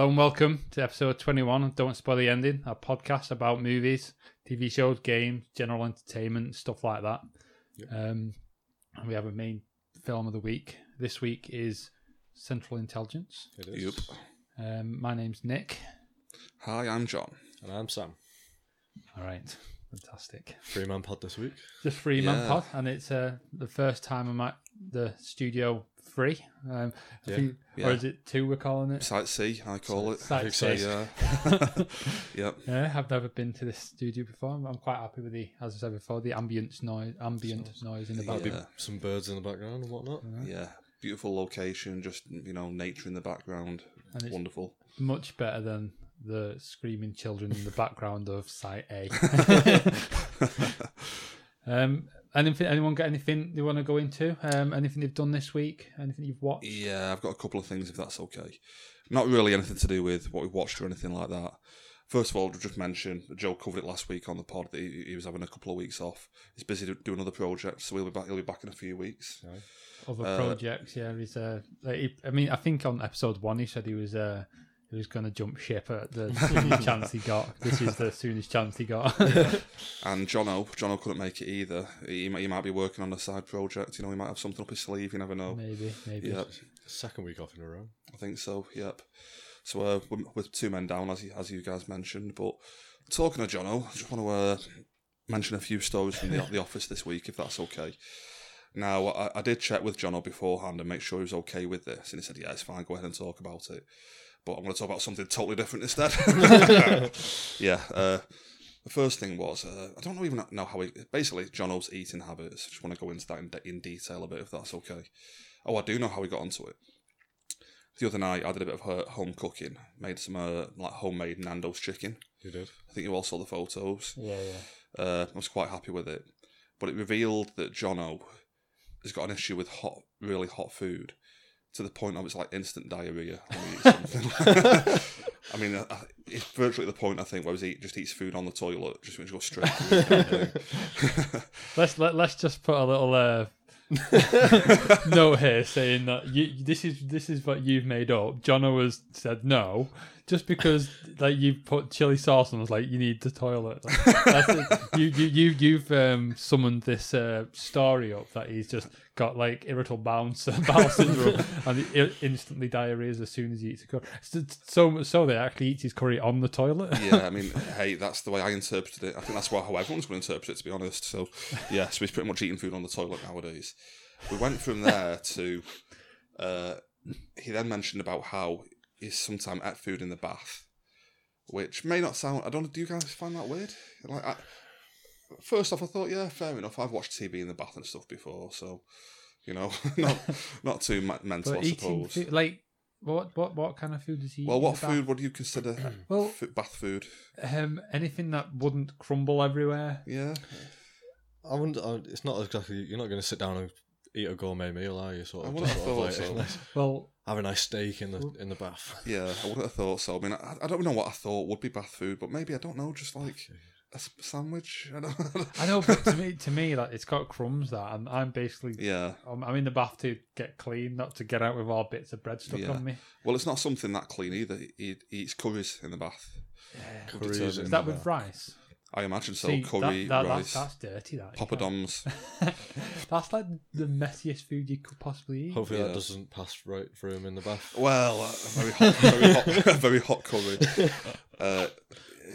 Hello and welcome to episode 21 of Don't Spoil the Ending, a podcast about movies, TV shows, games, general entertainment, stuff like that. Um, and we have a main film of the week. This week is Central Intelligence. It is. Yep. Um, my name's Nick. Hi, I'm John. And I'm Sam. All right, fantastic. Three man pod this week. Just free man Yeah. pod, and it's uh, the first time I'm at the studio free. Um, Yeah. think- Yeah. Or is it two we're calling it? Site C, I call it. Site so, C. Yeah. yep. Yeah, I've never been to this studio before. I'm quite happy with the, as I said before, the ambient noise, ambient noise in the background. Some birds in the background and whatnot. Yeah. Beautiful location, just, you know, nature in the background. And it's Wonderful. much better than the screaming children in the background of Site A. um, anything, anyone got anything they want to go into? Um, anything they've done this week? Anything you've watched? Yeah, I've got a couple of things if that's okay. Not really anything to do with what we've watched or anything like that. First of all, just mention Joe covered it last week on the pod that he, he was having a couple of weeks off. He's busy doing other projects, so he'll be back. He'll be back in a few weeks. Other Uh, projects? Yeah, he's. Uh, like, he, I mean, I think on episode one he said he was. Uh, he was going to jump ship at the soonest chance he got. This is the soonest chance he got. And Jono, Jono couldn't make it either. He, might- he might be working on a side project. You know, he might have something up his sleeve. You never know. maybe, maybe. Yep. Second week off in a row. I think so. Yep. So uh, we're, we're two men down, as you, as you guys mentioned. But talking of Jono, I just want to uh, mention a few stories from the, the office this week, if that's okay. Now, I, I did check with Jono beforehand and make sure he was okay with this, and he said, "Yeah, it's fine. Go ahead and talk about it." But I'm going to talk about something totally different instead. yeah. Uh, the first thing was uh, I don't know even know how he basically Jono's eating habits. I just want to go into that in, de- in detail a bit, if that's okay. Oh, I do know how he got onto it the other night I did a bit of her home cooking, made some uh, like homemade Nando's chicken. You did. I think you all saw the photos. Yeah, yeah. Uh, I was quite happy with it, but it revealed that Jono has got an issue with hot, really hot food, to the point of it's like instant diarrhea. when he eats something. I mean, uh, it's virtually the point I think where he just eats food on the toilet, just when to go straight. to the kind of thing. Let's let, let's just put a little uh, note here saying that you this is this is what you've made up. Jono has said no, just because like you put chili sauce and was like you need the toilet. Like, that's. You you you you've um, summoned this uh, story up that he's just got like irritable bowel, bowel syndrome and he instantly diarrheas as soon as he eats a curry. So, so so he actually eat his curry on the toilet. yeah, I mean, hey, that's the way I interpreted it. I think that's why how everyone's going to interpret it, to be honest. So, yeah, so he's pretty much eating food on the toilet nowadays. We went from there to. Uh, he then mentioned about how he sometimes at food in the bath, which may not sound. I don't know. Do you guys find that weird? Like, I, first off, I thought, yeah, fair enough. I've watched TV in the bath and stuff before, so you know, not not too ma- mental, But I suppose. food, like what what what kind of food does he? well, eat in what the bath? food would you consider Well- f- bath food? Um, anything that wouldn't crumble everywhere. Yeah. I wouldn't. I, it's not exactly. You're not going to sit down and eat a gourmet meal, are you? Sort I of. wouldn't just have sort of thought like, so. Well, have a nice steak in the in the bath. Yeah, I wouldn't have thought so. I mean, I, I don't know what I thought would be bath food, but maybe I don't know, just like a sandwich. I don't. I know, but to me, to me, like it's got crumbs that, and I'm basically, yeah. I'm, I'm in the bath to get clean, not to get out with all bits of bread stuck Yeah. on me. Well, it's not something that clean either. He, he eats curries in the bath. Yeah, curries Is that the with bath. rice? I imagine so. See, Curry, that, that, rice, that's, that's dirty. That you poppadoms. that's like the messiest food you could possibly eat. Hopefully Yeah. that doesn't pass right through him in the bath. Well, uh, very hot, very hot, very hot curry. Uh,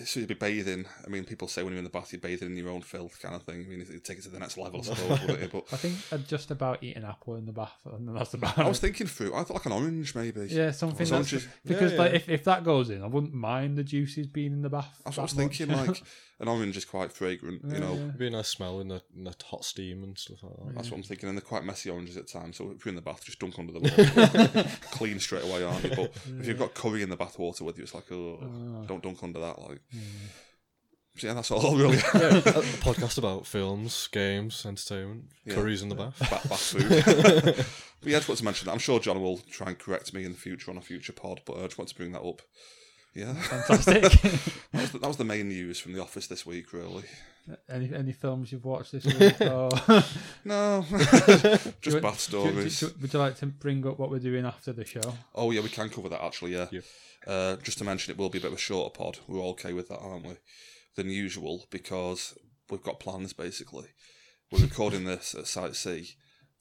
so you'd be bathing. I mean, people say when you're in the bath, you're bathing in your own filth, kind of thing. I mean, it'd take it to the next level, I suppose, it? But I think I'd just about eat an apple in the bath, and that's about I it. was thinking fruit. I thought like an orange, maybe. Yeah, something So that's just- because Yeah, like if, if that goes in, I wouldn't mind the juices being in the bath. That's what I was much. thinking. Like an orange is quite fragrant, you know. Yeah. It'd be a nice smell in the, in the hot steam and stuff like that. That's what I'm mm. thinking, and they're quite messy oranges at times. So if you're in the bath, just dunk under the water, clean straight away, aren't you? But if you've got curry in the bath water with you, it's like, oh, don't dunk under that. Like, so yeah, that's all really. yeah, a a podcast about films, games, entertainment, Yeah. curries in the bath. bath, bath food. but yeah, I just want to mention that. I'm sure John will try and correct me in the future on a future pod, but I just want to bring that up. Yeah, Fantastic. that was, the, that was the main news from the office this week. Really, any any films you've watched this week? Or no, just you- bath do you- do stories. would you like to bring up what we're doing after the show? Oh yeah, we can cover that actually. Yeah. Yep. Uh, just to mention, it will be a bit of a shorter pod. We're all okay with that, aren't we? Than usual because we've got plans. Basically, we're recording this at Site C,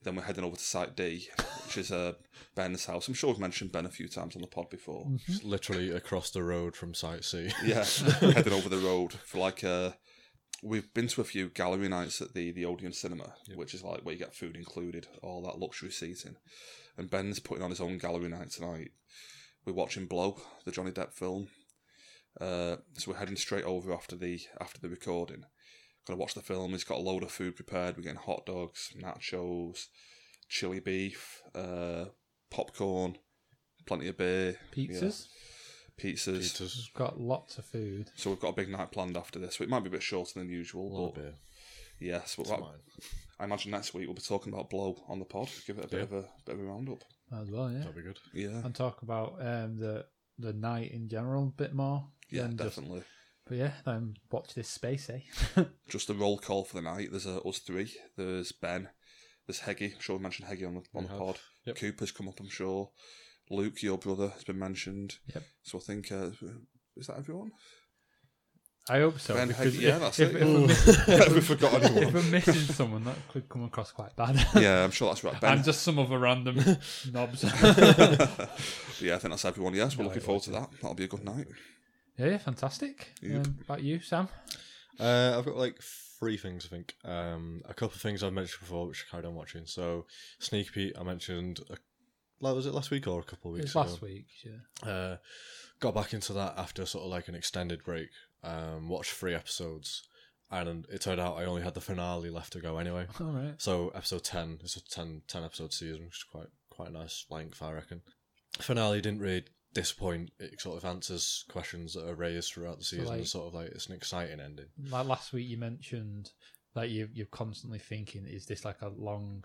then we're heading over to Site D, which is uh, Ben's house. I'm sure we've mentioned Ben a few times on the pod before. Just literally across the road from Site C. Yeah, heading over the road for like uh We've been to a few gallery nights at the the Odeon Cinema, which is like where you get food included, all that luxury seating. And Ben's putting on his own gallery night tonight. We're watching Blow, the Johnny Depp film. Uh, so we're heading straight over after the after the recording. Gonna watch the film. He's got a load of food prepared. We're getting hot dogs, nachos, chili beef, uh, popcorn, plenty of beer, Pizzas. yeah, pizzas. Pizzas. We've got lots of food. So we've got a big night planned after this. So it might be a bit shorter than usual, A lot of but beer. yes. But that- I imagine next week we'll be talking about Blow on the pod. Give it a bit Yeah. of a bit of a roundup. as well, yeah. That'd be good. Yeah, And talk about um, the the night in general a bit more. yeah, than just- definitely. But yeah, then watch this space, eh? Just a roll call for the night. There's uh, us three. There's Ben. There's Heggy. I'm sure we mentioned Heggy on the on We the have. pod. Yep. Cooper's come up. I'm sure. Luke, your brother, has been mentioned. Yep. So I think uh, is that everyone? I hope so. Ben because Heggy, yeah, if, that's if, it. if we're missing, Have we forgot if anyone? we're missing someone, that could come across quite bad. yeah, I'm sure that's right. Ben. and just some other random knobs. yeah, I think that's everyone. Yes, we're No, looking forward to that. That'll be a good night. Yeah, yeah, fantastic. Yep. Um, about you, Sam? Uh, I've got like three things, I think. Um, a couple of things I've mentioned before, which I carried on watching. So, Sneaky Pete, I mentioned. A, like, was it last week or a couple of It weeks last week. Yeah. Uh, got back into that after sort of like an extended break. Um, watched three episodes, and it turned out I only had the finale left to go anyway. All right. So episode ten is a 10, 10 episode season, which is quite quite a nice length, I reckon. Finale didn't really disappoint. It sort of answers questions that are raised throughout the season. like- sort of like it's an exciting ending. Like last week, you mentioned that you you're constantly thinking, is this like a long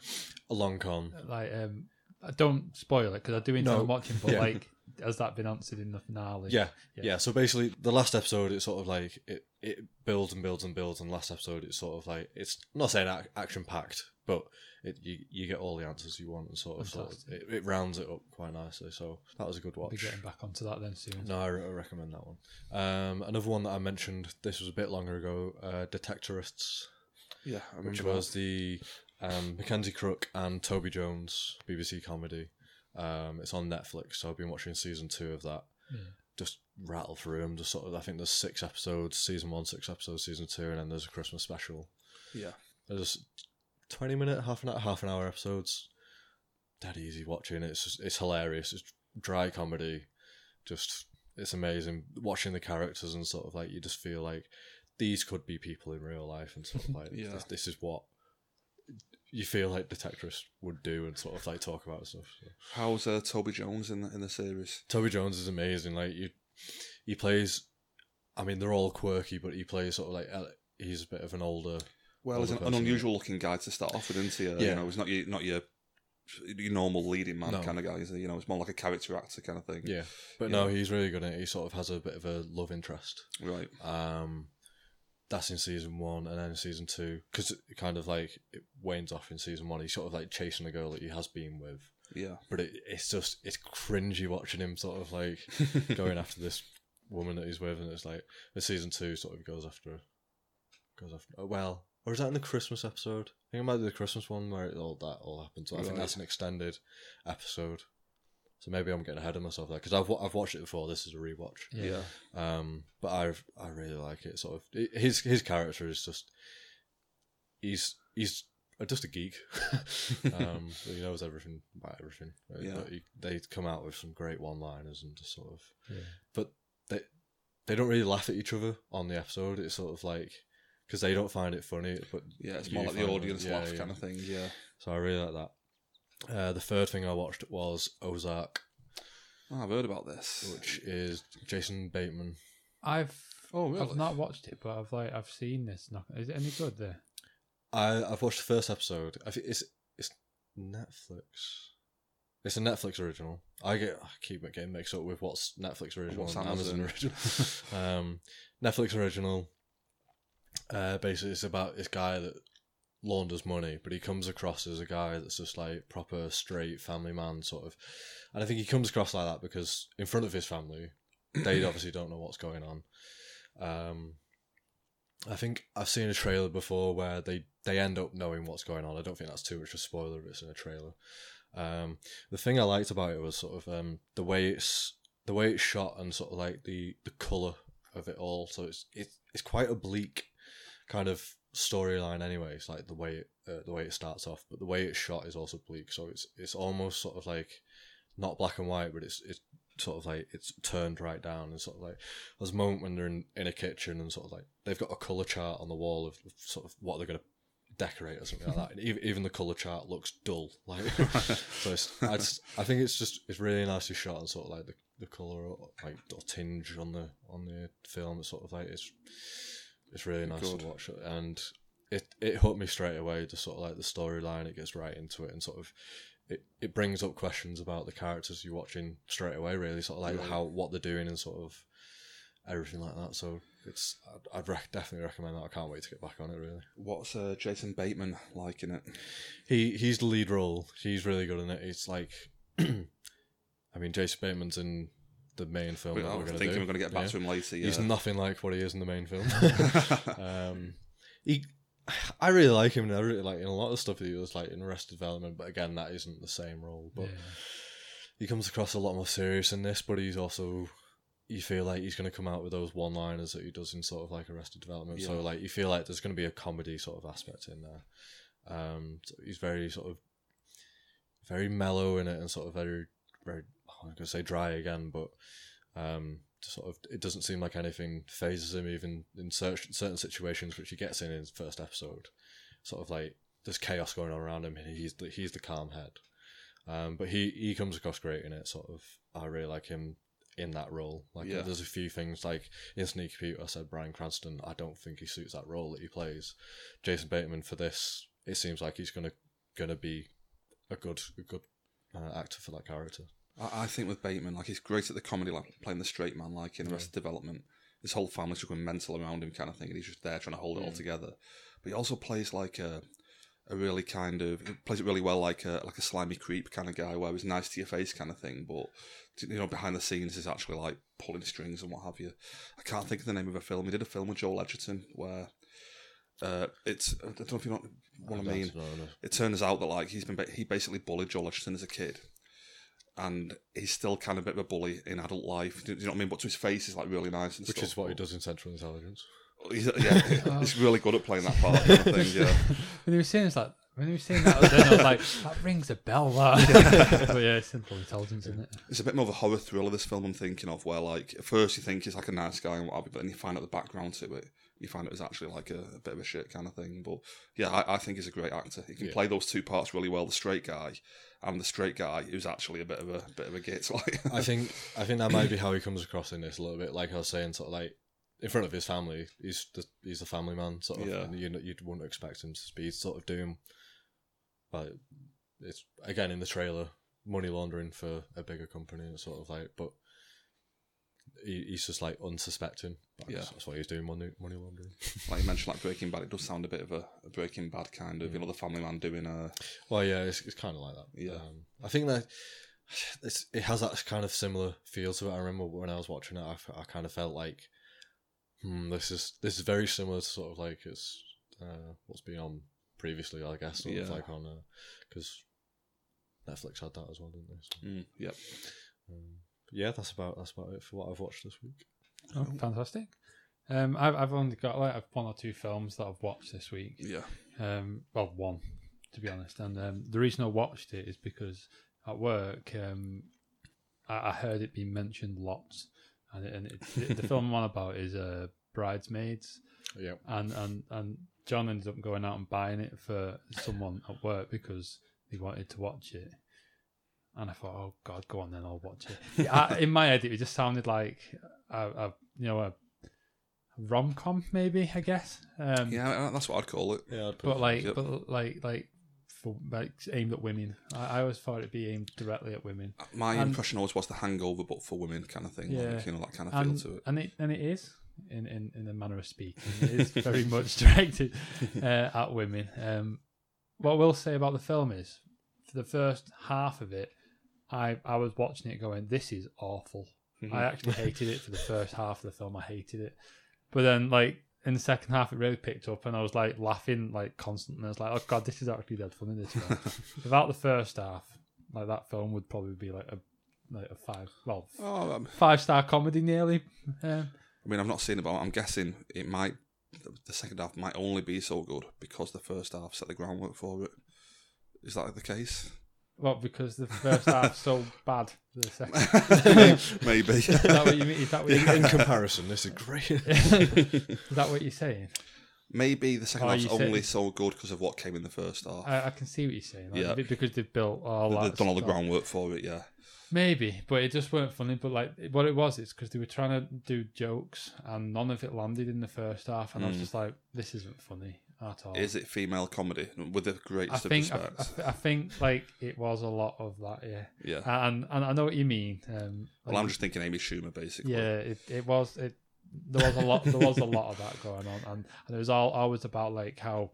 A long con. like um? I don't spoil it because I do enjoy No. watching, but Yeah. like, has that been answered in the finale? Yeah, Yeah. yeah, So basically, the last episode, it's sort of like it, it builds and builds and builds, and last episode, it's sort of like it's I'm not saying ac- action packed, but it, you you get all the answers you want and sort of, sort of it, it, rounds it up quite nicely. So that was a good watch. Be getting back onto that then soon. No, I, I recommend that one. Um, another one that I mentioned. This was a bit longer ago. Uh, Detectorists. Yeah, which was that. the um, Mackenzie Crook and Toby Jones BBC comedy. Um, it's on Netflix, so I've been watching season two of that. Yeah. Just rattle through them. Just sort of, I think there's six episodes, season one, six episodes, season two, and then there's a Christmas special. Yeah, I just 20 minute, half an hour, half an hour episodes. Dead easy watching. It's just, it's hilarious. It's dry comedy. Just it's amazing watching the characters and sort of like you just feel like these could be people in real life and sort of like yeah. this, this, is what you feel like detectives would do and sort of like talk about stuff. So. How's uh, Toby Jones in the, in the series? Toby Jones is amazing. Like you, he plays. I mean, they're all quirky, but he plays sort of like uh, he's a bit of an older well, he's an, an unusual looking guy to start off with, isn't he? Uh, You know, he's not your not your your normal leading man No. kind of guy. Is he? You know, it's more like a character actor kind of thing. Yeah, but no, he's really good at it. He sort of has a bit of a love interest. Right. Um, that's in season one, and then in season two, because it kind of like it wanes off in season one. He's sort of like chasing a girl that he has been with, Yeah. but it, it's just it's cringy watching him sort of like going after this woman that he's with, and it's like the season two sort of goes after goes after. oh, Well, or is that in the Christmas episode? I think it might be the Christmas one where it all that all happens. So I think Right. that's an extended episode. So maybe I'm getting ahead of myself there because I've wa- I've watched it before. This is a rewatch. Yeah. Um, but I I really like it. Sort of his his character is just he's he's just a geek. um, he knows everything about everything. Uh, Yeah. But he, they come out with some great one liners and just sort of. Yeah. But they they don't really laugh at each other on the episode. It's sort of like because they don't find it funny, but Yeah, it's more like the find it- audience yeah, laugh yeah. kind of thing. Yeah. So I really like that. Uh, the third thing I watched was Ozark, Oh, I've heard about this. which is Jason Bateman. I've Oh, really? I've not watched it, but I've like I've seen this. Is it any good there? I I've watched the first episode. I think it's it's Netflix. It's a Netflix original. I get I keep getting mixed up with what's Netflix original What's and Amazon, Amazon. original. um, Netflix original. Uh, basically, it's about this guy that launders money, but he comes across as a guy that's just like proper straight family man sort of. And I think he comes across like that because in front of his family, they obviously don't know what's going on. Um, I think I've seen a trailer before where they they end up knowing what's going on. I don't think that's too much of a spoiler if it's in a trailer. Um, the thing I liked about it was sort of um, the way it's the way it's shot and sort of like the the color of it all. So it's it's it's quite a bleak kind of storyline anyway. It's like the way it, uh, the way it starts off, but the way it's shot is also bleak. So it's it's almost sort of like not black and white, but it's it's sort of like it's turned right down and sort of like there's a moment when they're in, in a kitchen and sort of like they've got a color chart on the wall of of sort of what they're gonna decorate or something like that. And even, even the color chart looks dull. Like so, I just I think it's just it's really nicely shot and sort of like the the color like or tinge on the on the film. It's sort of like it's it's really nice Good. to watch it, and it it hooked me straight away. The sort of like the storyline, it gets right into it and sort of. It, it brings up questions about the characters you're watching straight away, really, sort of like Right. how what they're doing and sort of everything like that. So it's I'd, I'd rec- definitely recommend that. I can't wait to get back on it. Really, What's uh, Jason Bateman like in it? he he's the lead role. He's really good in it. It's like, I mean, Jason Bateman's in the main film We- that I we're was going to thinking do. we're going to get back Yeah. to him later. Yeah. He's nothing like what he is in the main film. um, he, I really like him. And I really like in a lot of the stuff that he was like in Arrested Development. But again, that isn't the same role. But Yeah. he comes across a lot more serious in this. But he's also, you feel like he's going to come out with those one-liners that he does in sort of like Arrested Development. So like you feel like there's going to be a comedy sort of aspect in there. Um, so he's very sort of very mellow in it and sort of very very. I'm going to say dry again, but um, sort of it doesn't seem like anything phases him even in cer- certain situations which he gets in his first episode. Sort of like there's chaos going on around him, and he's the, he's the calm head. Um, but he he comes across great in it. Sort of, I really like him in that role. Like Yeah. there's a few things like in Sneaky Pete, I said Bryan Cranston. I don't think he suits that role that he plays. Jason Bateman for this, it seems like he's gonna gonna be a good a good uh, actor for that character. I, I think with Bateman, like he's great at the comedy, like playing the straight man, like in the rest Arrested Development. His whole family's just going mental around him, kind of thing, and he's just there trying to hold it all together. But he also plays like a, a really kind of he plays it really well, like a like a slimy creep kind of guy, where he's nice to your face, kind of thing. But you know, behind the scenes, is actually like pulling strings and what have you. I can't think of the name of a film. He did a film with Joel Edgerton where. Uh, it's I don't know if you know what I don't mean it turns out that like he's been he basically bullied Joel Edgerton as a kid, and he's still kind of a bit of a bully in adult life. Do you know what I mean? But to his face he's like really nice and Which stuff. is what he does in Central Intelligence. He's, yeah, he's really good at playing that part. Kind of thing, yeah. when he was saying it's like when he was saying that, then I was like, that rings a bell. That. but yeah, it's simple intelligence, isn't it? It's a bit more of a horror thriller. This film I'm thinking of, where like at first you think he's like a nice guy and what have you, but then you find out the background to it. You find it was actually like a, a bit of a shit kind of thing. But yeah, I, I think he's a great actor. He can Yeah. play those two parts really well. The straight guy and the straight guy who's actually a bit of a bit of a git. Like I think I think that might be how he comes across in this a little bit. Like I was saying, sort of like in front of his family, he's the he's the family man, sort of. Yeah. And you you wouldn't expect him to be sort of doing, but it's again in the trailer, money laundering for a bigger company, and sort of like, but he, he's just like unsuspecting. That's, Yeah. that's what he's doing, money money laundering. like you mentioned, like Breaking Bad, it does sound a bit of a, a Breaking Bad kind of, you know, the family man doing a Well, yeah, it's, it's kind of like that. Yeah. um, I think that it's, it has that kind of similar feel to it. I remember when I was watching it, I kind of felt like, hmm, this is this is very similar to sort of like it's uh, what's been on previously, I guess, sort of Yeah. like on because Netflix had that as well, didn't they? So, mm, yep. um, yeah, that's about that's about it for what I've watched this week. Oh, fantastic. Um, I've I've only got like one or two films that I've watched this week. Yeah. Um, well, one to be honest, and um, the reason I watched it is because at work, um, I, I heard it being mentioned lots, and it, and it, the film I'm on about is uh, Bridesmaids, Yeah, and and and John ended up going out and buying it for someone at work because he wanted to watch it. And I thought, oh God, go on then, I'll watch it. I, in my head, it just sounded like a, a you know a rom com, maybe I guess. Um, Yeah, that's what I'd call it. yeah, but it- like, Yep. but like, like for like aimed at women. I, I always thought it'd be aimed directly at women. My And- impression always was the hangover, but for women kind of thing. Yeah. Like, you know, that kind of and, feel to it. and it and it is in, in, in a manner of speaking. It is very much directed uh, at women. Um, what I will say about the film is, for the first half of it, I I was watching it going, "This is awful." Mhm. I actually hated it for the first half of the film. I hated it, but then like in the second half, it really picked up, and I was like laughing like constantly. I was like, "Oh god, this is actually dead funny." This film. Without the first half, like that film would probably be like a like a five, well, Oh, um, five star comedy nearly. Um, I mean, I've not seen it, but I'm guessing it might. The second half might only be so good because the first half set the groundwork for it. Is that the case? Well, because the first half's so bad. The second. Maybe. Is that what you mean? Is that what, you, In comparison, this is great. is that what you're saying? Maybe the second Oh, half's only so good because of what came in the first half. I, I can see what you're saying. Like, Yeah. Because they've built all They've done all the groundwork for it, yeah. Maybe, but it just weren't funny. But like, what it was is because they were trying to do jokes, and none of it landed in the first half, and I was Mm. just like, "This isn't funny at all." Is it female comedy with the I greatest of think I. I, I think like it was a lot of that, yeah. yeah. And and I know what you mean. Um, well, like, I'm just thinking Amy Schumer, basically. yeah, it, it was it. There was a lot. There was a lot of that going on, and, and it was all always about like how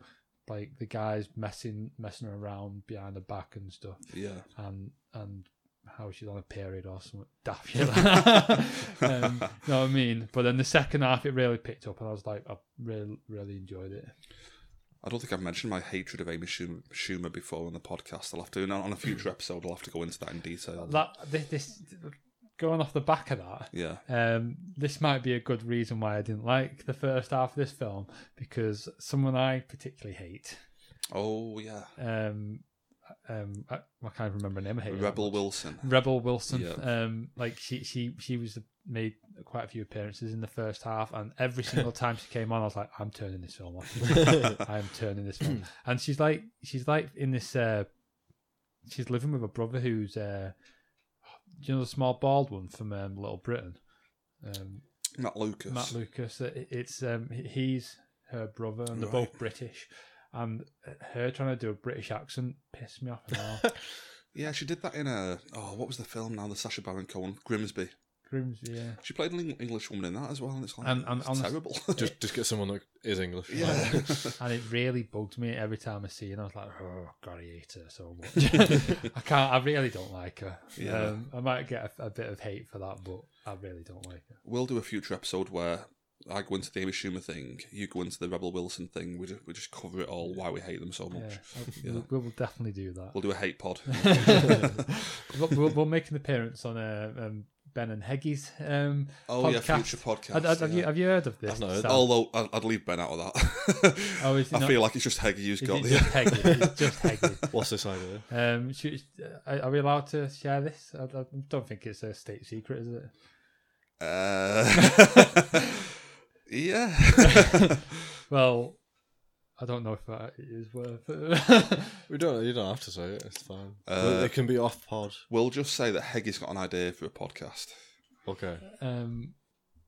like the guys messing messing around behind the back and stuff, Yeah. and and how she's on a period or something daft shit like that. um, you know what I mean? But then the second half, it really picked up, and I was like, I really really enjoyed it. I don't think I've mentioned my hatred of Amy Schumer, Schumer before on the podcast. I'll have to, on a future episode, I'll have to go into that in detail. That this, this going off the back of that, yeah. Um, this might be a good reason why I didn't like the first half of this film because someone I particularly hate. Oh, yeah. Um, um, I, I can't remember her name. I Rebel. Wilson. Rebel Wilson. Yeah. Um, like she she she was made quite a few appearances in the first half, and every single time she came on, I was like, I'm turning this film off. I'm turning this film. And she's like she's like in this. Uh, she's living with a brother who's. Uh, you know the small bald one from um, Little Britain? Um, Matt Lucas. Matt Lucas. it- It's um, he's her brother, and they're Right. both British. And her trying to do a British accent pissed me off. And all. Yeah, she did that in a. Oh, what was the film now? The Sacha Baron Cohen Grimsby. Grimsby, yeah. She played an English woman in that as well, and it's like And- and it's honest- terrible. just, just get someone that is English. yeah, And it really bugged me every time I see her. And I was like, oh, God, I hate her so much. I can't, I really don't like her. Yeah. Um, I might get a, a bit of hate for that, but I really don't like her. we'll do a future episode where I go into the Amy Schumer thing, you go into the Rebel Wilson thing. We just, we just cover it all why we hate them so much. I- Yeah. we'll, we'll definitely do that. We'll do a hate pod. we'll, we'll, we'll make an appearance on uh, um, Ben and Heggy's um, Oh yeah, podcast. future podcast. Have, have yeah. you have you heard of this? I've heard Although I'd, I'd leave Ben out of that. Oh, is I not- feel like it's just Heggy who's got it the. just Heggy? It's just Heggy. What's this idea? Um, should, are are we allowed to share this? I, I don't think it's a state secret, is it? Uh, yeah. Well, I don't know if that is worth it. We don't. You don't have to say it. It's fine. Uh, it can be off pod. we'll just say that Heggy's got an idea for a podcast. Okay. um,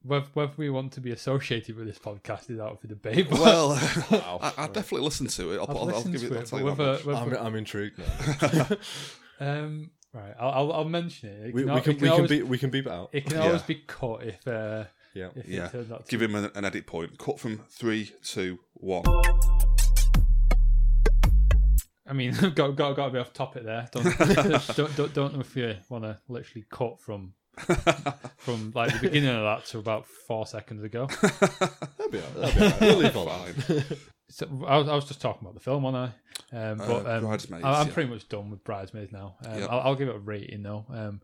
whether, whether we want to be associated with this podcast is out for debate. but Well, Wow. I, I'd definitely listen to it. I'll, I've I'll, I'll give it. to I'll it, tell but you that whether, much. whether, I'm, I'm intrigued now. um, right, I'll, I'll, I'll mention it. It we, al- we can it we can always, beep we can beep it out. it can Yeah. always be cut if uh, Yeah. if Yeah. it turns out to Give him an, an edit point. Cut from three, two, one. I mean, got got got to be off topic there. Don't don't, don't don't know if you want to literally cut from from like the beginning of that to about four seconds ago. That'll be all right. That'll be all right. We'll leave all that. Fine. So I was, I was just talking about the film, wasn't I? Um, but Uh, um, Bridesmaids, I, I'm yeah. pretty much done with Bridesmaids now. Um, Yep. I'll, I'll give it a rating though. Um,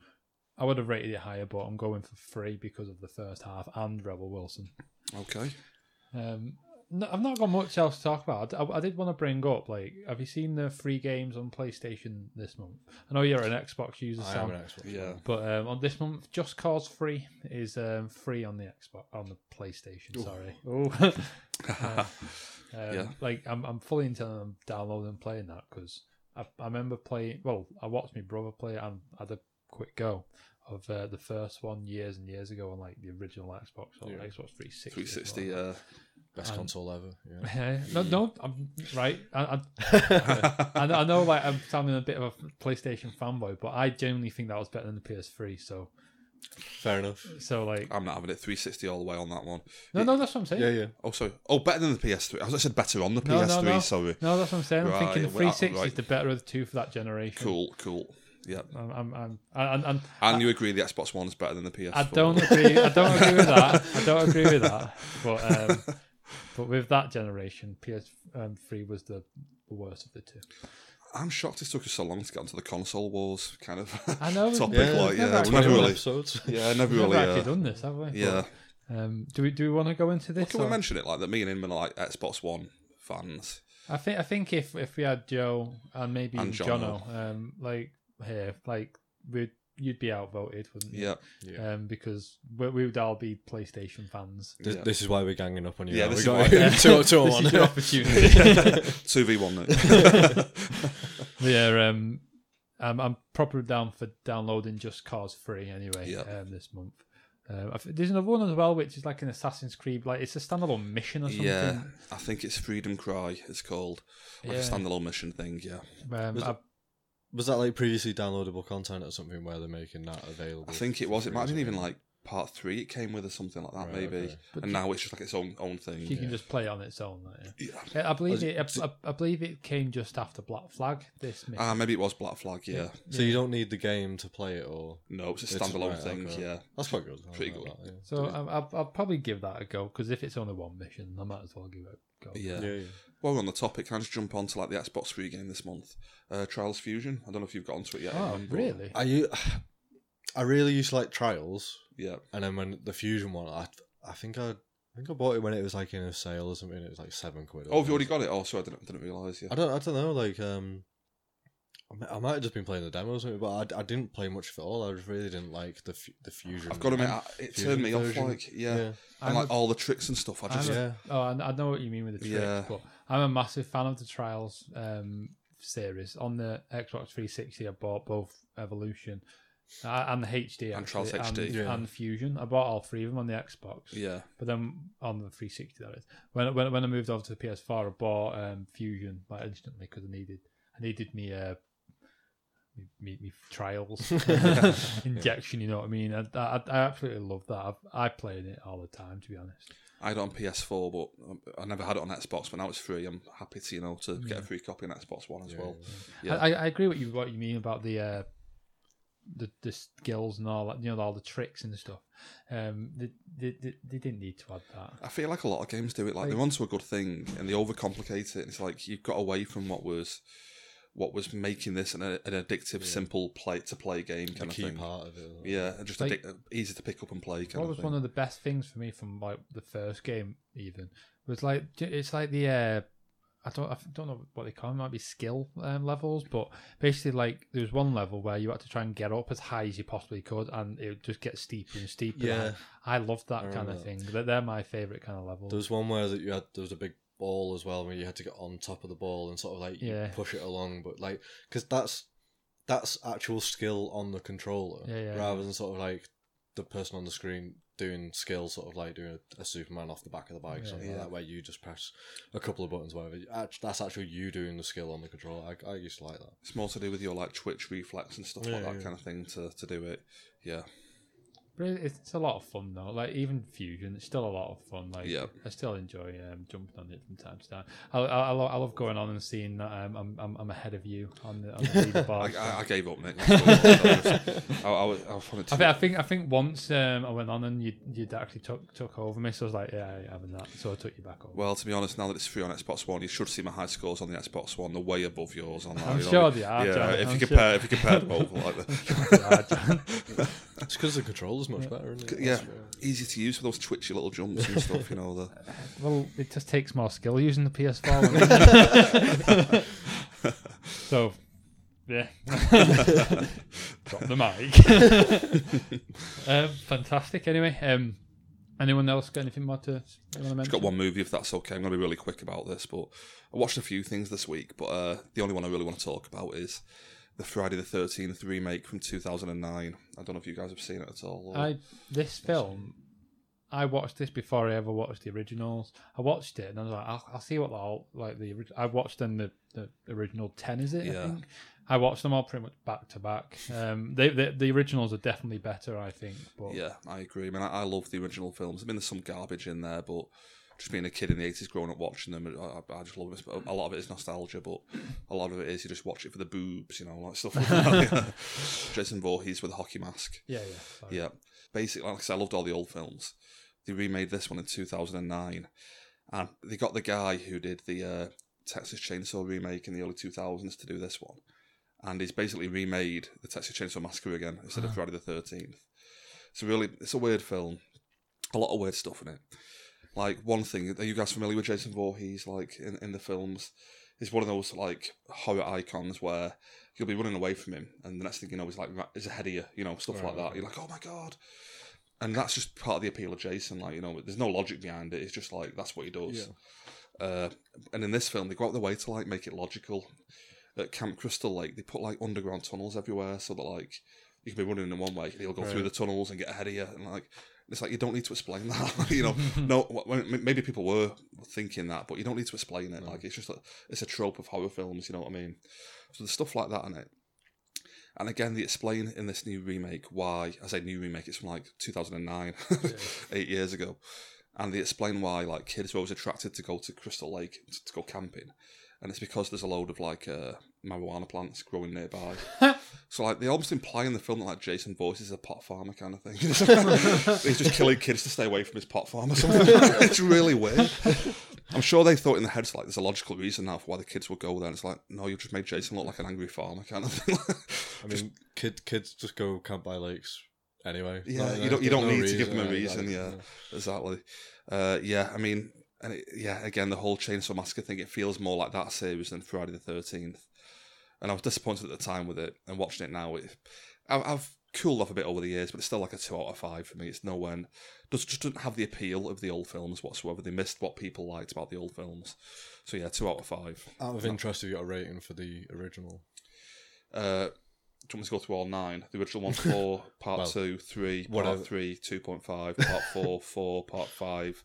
I would have rated it higher, but I'm going for three because of the first half and Rebel Wilson. Okay. Um, no, I've not got much else to talk about. I, I did want to bring up, like, have you seen the free games on PlayStation this month? I know you're an Xbox user, I am Sam, an Xbox. Yeah. but um, on this month, Just Cause Free is um, free on the Xbox on the PlayStation. Ooh. Sorry. Oh. Um, Yeah. Like I'm, I'm fully intending on downloading and playing that because I, I remember playing. Well, I watched my brother play it and had a quick go of uh, the first one years and years ago on like the original Xbox or Yeah. Xbox 360. 360. Uh, Best console ever. Yeah. No, no, I'm right. I, I, I, know- I know, like I'm sounding a bit of a PlayStation fanboy, but I genuinely think that was better than the PS3. So, Fair enough. so like, I'm not having it 360 all the way on that one. no, no, that's what I'm saying. Yeah, yeah. Oh, sorry. Oh, better than the PS3. I was I said better on the No, no, PS3. no. Sorry. No, that's what I'm saying. I'm Right, thinking the well, 360 is right. the better of the two for that generation. Cool, cool. Yeah. I'm, I'm, I'm, and, and And you agree the Xbox One is better than the PS4? I don't agree. I don't agree with that. I don't agree with that. But um, but with that generation, PS3 was the worst of the two. I'm shocked it took us so long to get onto the console wars kind of I know. topic. we've like, never yeah, actually we never done really, episodes. yeah, never We've never really. actually Uh, done this, have we? yeah. But, um, do we do we want to go into this? Can we or- mention it like that? Me and him are like Xbox One fans. I think I think if if we had Joe and maybe And Jono. Jono, um, like here, like we'd you'd be outvoted, wouldn't you? Yeah, Yeah. Um, because we, we would all be PlayStation fans. This, yeah. this is why we're ganging up on you. Yeah, now. this we is got why- two, two on one. opportunity. two v one. now. yeah, um, I'm, I'm proper down for downloading Just Cause Free anyway. Yeah. Um, this month. Um, there's another one as well, which is like an Assassin's Creed, like it's a standalone mission or something. yeah, I think it's Freedom Cry. It's called like Yeah. a standalone mission thing. Yeah, Um, Was that like previously downloadable content or something where they're making that available? I think it was. It might have been even something? like part three. It came with or something like that, Right, maybe. okay. And you- now it's just like its own own thing. you can just play on its own. Like, yeah. Yeah. Uh, I believe it. it- I, I- I believe it came just after Black Flag. This mission. Ah, maybe it was Black Flag. Yeah. So you don't need the game to play it, or No, it's a It's- standalone right, thing. okay. Yeah. that's quite good. I Pretty like good. that, yeah. So I'll, I'll probably give that a go because if it's only one mission, I might as well give it a go. Yeah. Yeah, yeah. While we're on the topic, can I just jump on to like the Xbox Free game this month? Uh, Trials Fusion. I don't know if you've got onto it yet. Oh, Ian, but- really? I u- I really used to like trials, Yeah. and then when the fusion one, I I think I I think I bought it when it was like in a sale or something. It was like seven quid. or Oh, have you already got it? Oh, sorry, I didn't, didn't realise. Yeah. I don't I don't know like um. I might have just been playing the demos, but I, I didn't play much of it all. I really didn't like the fu- the fusion. I've got to admit, I- it turned me off. Like, yeah, yeah. and like a- all the tricks and stuff. I just, a- Yeah. Oh, I, I know what you mean with the tricks, Yeah. but I'm a massive fan of the Trials um, series. On the Xbox 360, I bought both Evolution uh, and the HD And Trials actually, HD. and, Yeah. and Fusion. I bought all three of them on the Xbox. yeah, But then on the 360, that is. When when, when I moved over to the PS4, I bought um, Fusion like instantly because I needed I needed me uh me, me, me trials injection. You know what I mean? I, I, I absolutely love that. I've, I played it all the time, to be honest. I had it on PS4, but um, I never had it on Xbox. But now it's free. I'm happy to you know to get a free copy on Xbox One as Yeah, well. yeah. Yeah. I, I agree with you what you mean about the uh, the the skills and all that. You know, all the tricks and stuff. Um, they, they, they, they didn't need to add that. I feel like a lot of games do it. Like, Like- they're onto a good thing and they overcomplicate it. And it's like you've got away from what was what was making this an, an addictive, Yeah. simple play to play game The kind of key thing. part of it. Yeah, and just Like- addic- easy to pick up and play. Kind What of was thing. one of the best things for me from like the first game? Even was like it's like the uh, I don't I don't know what they call them. It might be skill um, levels, but basically like there was one level where you had to try and get up as high as you possibly could, and it would just get steeper and steeper. Yeah. I loved that I kind of remember thing. They're, they're my favorite kind of levels. There was one where that you had there was a big ball as well where you had to get on top of the ball and sort of like Yeah. push it along, but like because that's that's actual skill on the controller Yeah, yeah, rather than sort of like the person on the screen doing skill, sort of like doing a, a Superman off the back of the bike, Yeah. something Yeah. like that, where you just press a couple of buttons, whatever. That's actually you doing the skill on the controller. I, I used to like that. It's more to do with your like twitch reflex and stuff Yeah, like that yeah. kind of thing to, to do it. Yeah, But it- it's a lot of fun though. Like even Fusion, it's still a lot of fun. Like Yeah. I still enjoy um, jumping on it from time to time. I, I, I, love, I love going on and seeing that um, I'm, I'm I'm ahead of you on the, on the leaderboard. I, I, I gave up, Nick. I, I, was- I found it I too- think, I think I think once um, I went on and you you'd actually took took over me, so I was like, yeah, I having that. So I took you back over. Well, to be honest, now that it's free on Xbox One, you should see my high scores on the Xbox One. They're way above yours on that. I'm you know. sure they are, Yeah, John, if I'm you compare, if you compare both, like the, Yeah, John. It's because the controller's much better, isn't it? yeah, That's, easy to use for those twitchy little jumps and stuff. You know, the well, it just takes more skill using the PS4. one. so, yeah, drop the mic. um, fantastic. Anyway, um, anyone else got anything more to you to mention? I've got one movie, if that's okay. I'm going to be really quick about this, but I watched a few things this week, but uh, the only one I really want to talk about is the Friday the 13th remake from 2009. I don't know if you guys have seen it at all. I this film, I watched this before I ever watched the originals. I watched it and I was like, I'll, I'll see what all like the. orig- I watched them the, the original ten. Is it? I Yeah. think I watched them all pretty much back to back. Um, they, the the originals are definitely better, I think. But Yeah, I agree. I mean, I, I love the original films. I mean, there's some garbage in there, but just being a kid in the 80s, growing up watching them, I, I just love it. A lot of it is nostalgia, but a lot of it is you just watch it for the boobs, you know, like stuff like that. Jason Voorhees with a hockey mask. yeah, yeah. Yeah. Basically, like I said, I loved all the old films. They remade this one in 2009. And they got the guy who did the uh, Texas Chainsaw remake in the early 2000s to do this one. And he's basically remade the Texas Chainsaw Massacre again instead of Friday the 13th. It's a really, it's a weird film. A lot of weird stuff in it. Like, one thing, are you guys familiar with Jason Voorhees, like, in, in the films? He's one of those, like, horror icons where you'll be running away from him, and the next thing you know, he's like, right- he's ahead of you, you know, stuff like that. You're like, oh my god. And that's just part of the appeal of Jason. Like, you know, there's no logic behind it. It's just like, that's what he does. Uh, and in this film, they go out their way to, like, make it logical. At Camp Crystal Lake, they put, like, underground tunnels everywhere so that, like, you can be running in one way, and he'll go through the tunnels and get ahead of you. And, like, it's like, you don't need to explain that. you know, no, maybe people were thinking that, but you don't need to explain it. Like, it's just a, it's a trope of horror films, you know what I mean? So there's stuff like that in it. And again, they explain in this new remake why, I say new remake, it's from like 2009, eight years ago. And they explain why like kids were always attracted to go to Crystal Lake to, to go camping. And it's because there's a load of like uh, marijuana plants growing nearby. so like they almost imply in the film that like Jason Voorhees is a pot farmer kind of thing. He's just killing kids to stay away from his pot farm or something. it's really weird. I'm sure they thought in their heads like there's a logical reason now for why the kids would go there. And it's like, no, you just made Jason look like an angry farmer kind of thing. I mean, kid, kids just go camp by lakes anyway. Yeah, Like, you don't you don't no need to give them a like, reason. Yeah, exactly. Uh, yeah, I mean, and it, yeah, again, the whole Chainsaw Massacre thing. It feels more like that series than Friday the Thirteenth, and I was disappointed at the time with it. And watching it now, it, I've, I've cooled off a bit over the years, but it's still like a two out of five for me. It's nowhere does just doesn't have the appeal of the old films whatsoever. They missed what people liked about the old films. So yeah, two out of five. Out of interest, have you got a rating for the original? Uh, do you want me to go through all nine? The original one, four, part Well, two, three, whatever. part three, 2.5, part four, four, part five,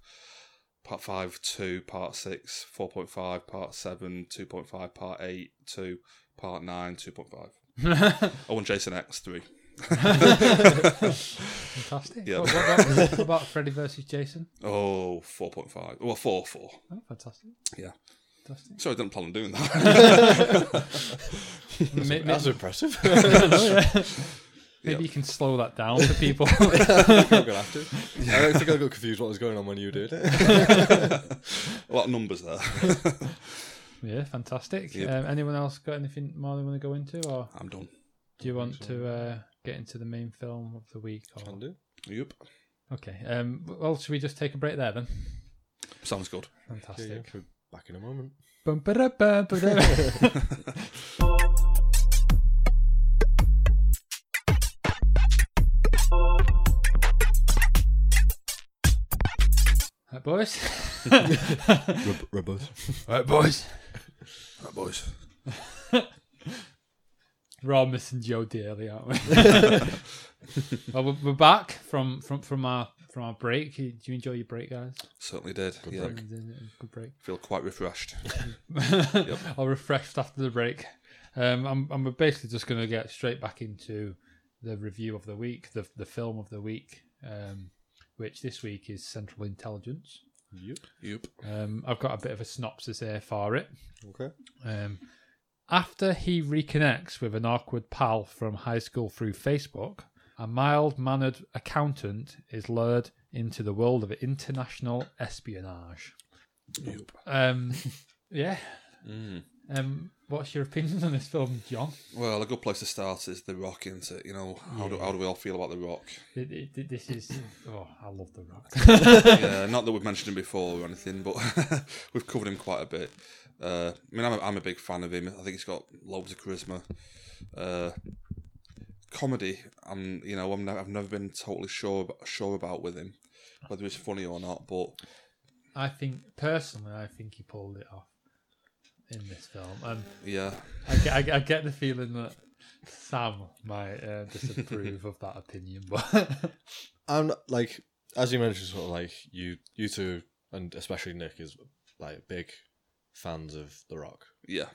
part five, two, part six, 4.5, part seven, 2.5, part eight, two, part nine, 2.5. I want Jason X, three. Fantastic. Yeah. What, what, about, what about Freddy versus Jason? Oh, 4.5. Well, four, four. Oh, fantastic. Yeah. Fantastic. Sorry, I didn't plan on doing that. May- That's may- impressive. Maybe Yeah. you can slow that down for people. I'm gonna have to. I don't think I got confused what was going on when you did. It. A lot of numbers there. Yeah, fantastic. Yep. Um, anyone else got anything more they want to go into, or I'm done. do you want to uh, get into the main film of the week? Or... Can do. Yep. Okay. Um, well, should we just take a break there then? Sounds good. Fantastic. yeah. We're back in a moment. Bum, ba-da, bum, ba-da. Right, boys. Robot. right, boys. Right, boys. We're all missing Joe dearly, aren't we? well, we're, we're back from, from, from our from our break. Do you enjoy your break, guys? Certainly did. yeah. break. Good break. Feel quite refreshed. or refreshed after the break. Um, I'm, I'm basically just going to get straight back into the review of the week, the the film of the week, um, which this week is Central Intelligence. Yep. Yep. Um, I've got a bit of a synopsis here for it. Okay. Um, after he reconnects with an awkward pal from high school through Facebook, a mild mannered accountant is lured into the world of international espionage. Yep. Um, yeah. Mm. Um, what's your opinion on this film, John? Well, a good place to start is The Rock, isn't it? You know, how, do, how do we all feel about The Rock? It, it, this is oh, I love the Rock. yeah, not that we've mentioned him before or anything, but we've covered him quite a bit. Uh, I mean, I'm a, I'm a big fan of him. I think he's got loads of charisma. Uh, comedy, I'm you know I'm ne- I've never been totally sure ab- sure about with him, whether it's funny or not. But I think personally, I think he pulled it off in this film, and yeah, I get, I, I get the feeling that Sam might uh, disapprove of that opinion, but I'm not- like as you mentioned, sort of like you, you two, and especially Nick is like big fans of The Rock. Yeah.